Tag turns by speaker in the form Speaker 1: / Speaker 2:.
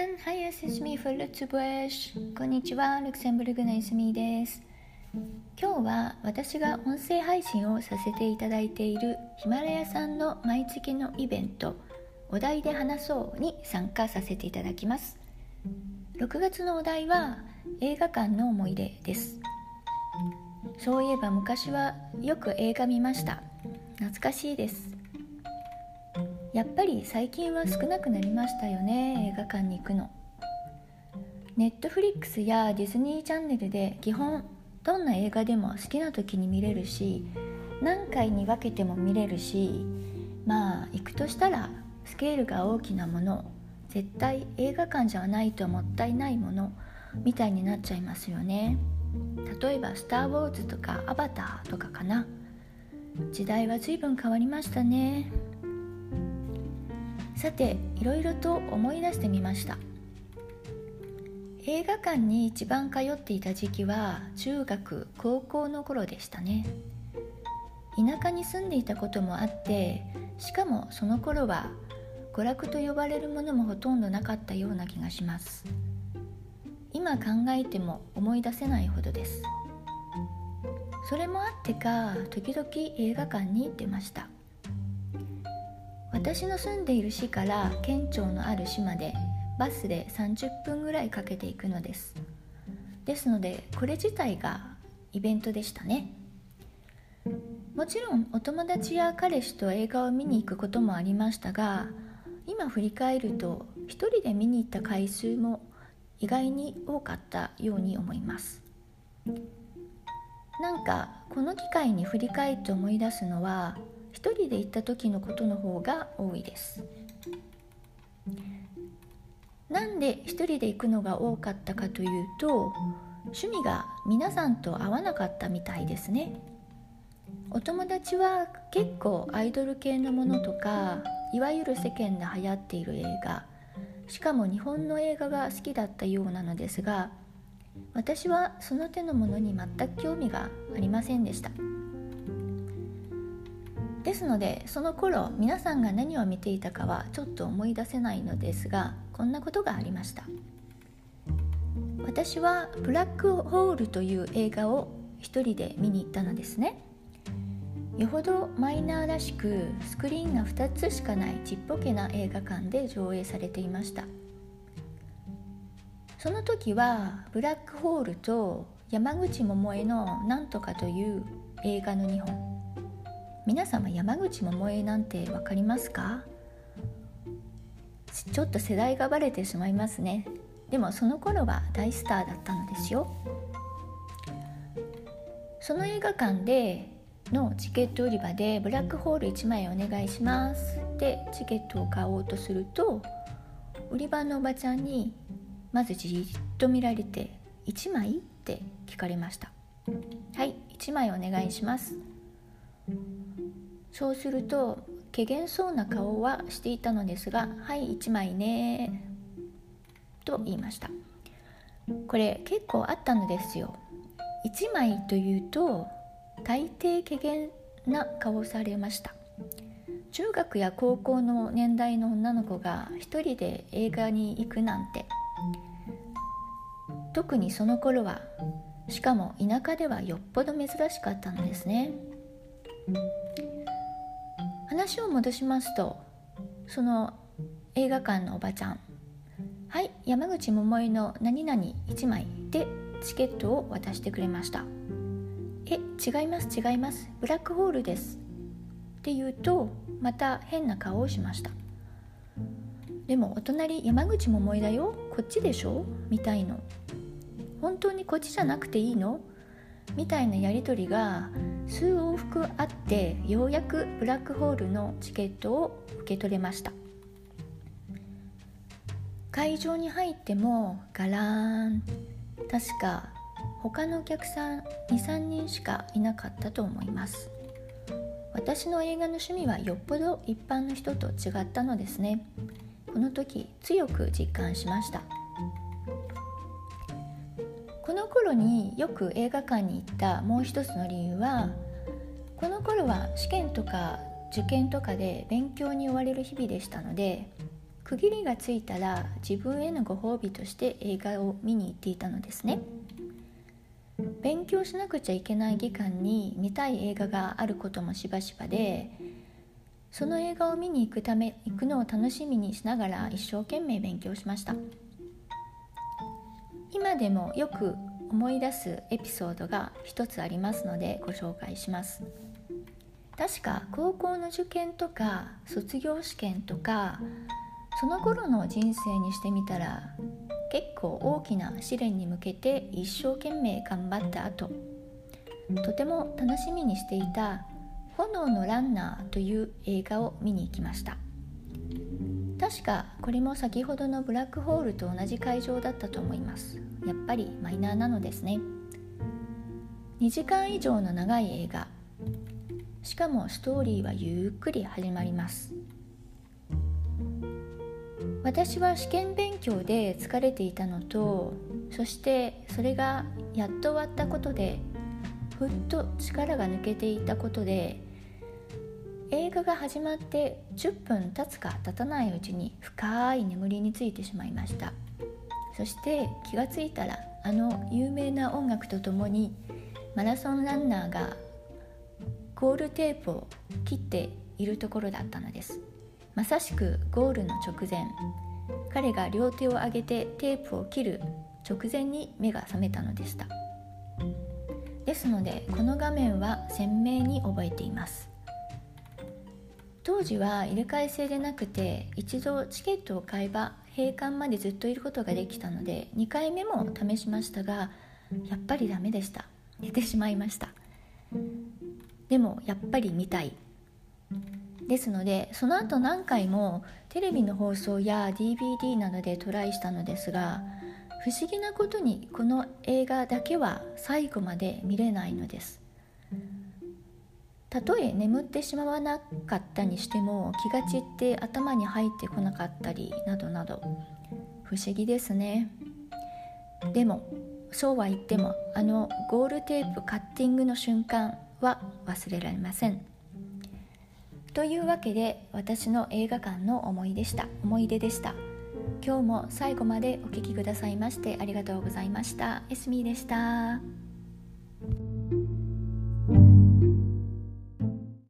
Speaker 1: Morgen! Hi, es ist mir für Lützburg. こんにちは、ルクセンブルグのいすみです。今日は私が音声配信をさせていただいているヒマラヤさんの毎月のイベントお題で話そうに参加させていただきます6月のお題は映画館の思い出ですそういえば昔はよく映画見ました懐かしいですやっぱり最近は少なくなりましたよね映画館に行くの。ネットフリックスやディズニーチャンネルで基本どんな映画でも好きな時に見れるし何回に分けても見れるしまあ行くとしたらスケールが大きなもの絶対映画館じゃないともったいないものみたいになっちゃいますよね。例えば「スター・ウォーズ」とか「アバター」とかかな。時代は随分変わりましたね。さていろいろと思い出してみました。映画館に一番通っていた時期は中学高校の頃でしたね。田舎に住んでいたこともあってしかもその頃は娯楽と呼ばれるものもほとんどなかったような気がします。今考えても思い出せないほどです。それもあってか時々映画館に行ってました。私の住んでいる市から県庁のある市までバスで30分ぐらいかけていくのです。ですのでこれ自体がイベントでしたね。もちろんお友達や彼氏と映画を見に行くこともありましたが今振り返ると一人で見に行った回数も意外に多かったように思います。なんかこの機会に振り返って思い出すのは一人で行った時のことの方が多いです。なんで一人で行くのが多かったかというと趣味が皆さんと合わなかったみたいですね。お友達は結構アイドル系のものとかいわゆる世間で流行っている映画しかも日本の映画が好きだったようなのですが私はその手のものに全く興味がありませんでした。ですのでその頃皆さんが何を見ていたかはちょっと思い出せないのですがこんなことがありました。私は「ブラックホール」という映画を一人で見に行ったのですね。よほどマイナーらしくスクリーンが2つしかないちっぽけな映画館で上映されていました。その時はブラックホールと山口百恵の「なんとか」という映画の2本。皆様山口百恵なんて分かりますか？ちょっと世代がバレてしまいますね。でもその頃は大スターだったのですよ。その映画館でのチケット売り場でブラックホール1枚お願いします。ってチケットを買おうとすると売り場のおばちゃんにまずじっと見られて「1枚?」って聞かれました「はい1枚お願いします」そうするとけげんそうな顔はしていたのですが「はい1枚ね」と言いました。これ結構あったのですよ。1枚というと大抵怪げな顔されました。中学や高校の年代の女の子が一人で映画に行くなんて。特にその頃はしかも田舎ではよっぽど珍しかったのですね。話を戻しますとその映画館のおばちゃんはい山口百恵の何々1枚でチケットを渡してくれました。え違います違いますブラックホールです。って言うとまた変な顔をしました。でもお隣山口百恵だよこっちでしょ？みたいの。本当にこっちじゃなくていいの？みたいなやり取りが数往復あってようやくブラックホールのチケットを受け取れました。会場に入ってもガラーン。確か他のお客さん23人しかいなかったと思います。私の映画の趣味はよっぽど一般の人と違ったのですね。この時強く実感しました。この頃によく映画館に行ったもう一つの理由はこの頃は試験とか受験とかで勉強に追われる日々でしたので区切りがついたら自分へのご褒美として映画を見に行っていたのですね。勉強しなくちゃいけない期間に見たい映画があることもしばしばでその映画を見に行くため行くのを楽しみにしながら一生懸命勉強しました。今でもよく思い出すエピソードが一つありますのでご紹介します。確か高校の受験とか卒業試験とかその頃の人生にしてみたら結構大きな試練に向けて一生懸命頑張った後とても楽しみにしていた「炎のランナー」という映画を見に行きました。確かこれも先ほどのブラックホールと同じ会場だったと思います。やっぱりマイナーなのですね。2時間以上の長い映画。しかもストーリーはゆっくり始まります。私は試験勉強で疲れていたのとそしてそれがやっと終わったことでふっと力が抜けていたことで映画が始まって10分経つか経たないうちに深い眠りについてしまいました。そして気がついたらあの有名な音楽とともにマラソンランナーがゴールテープを切っているところだったのです。まさしくゴールの直前彼が両手を上げてテープを切る直前に目が覚めたのでした。ですのでこの画面は鮮明に覚えています。当時は入れ替え制でなくて一度チケットを買えば閉館までずっといることができたので2回目も試しましたがやっぱりダメでした。寝てしまいました。でもやっぱり見たい。ですのでその後何回もテレビの放送や DVD などでトライしたのですが不思議なことにこの映画だけは最後まで見れないのです。たとえ眠ってしまわなかったにしても気が散って頭に入ってこなかったりなどなど。不思議ですね。でもそうは言ってもあのゴールテープカッティングの瞬間は忘れられません。というわけで私の映画館の思いでした思い出でした。今日も最後までお聴きくださいましてありがとうございました。エスミーでした。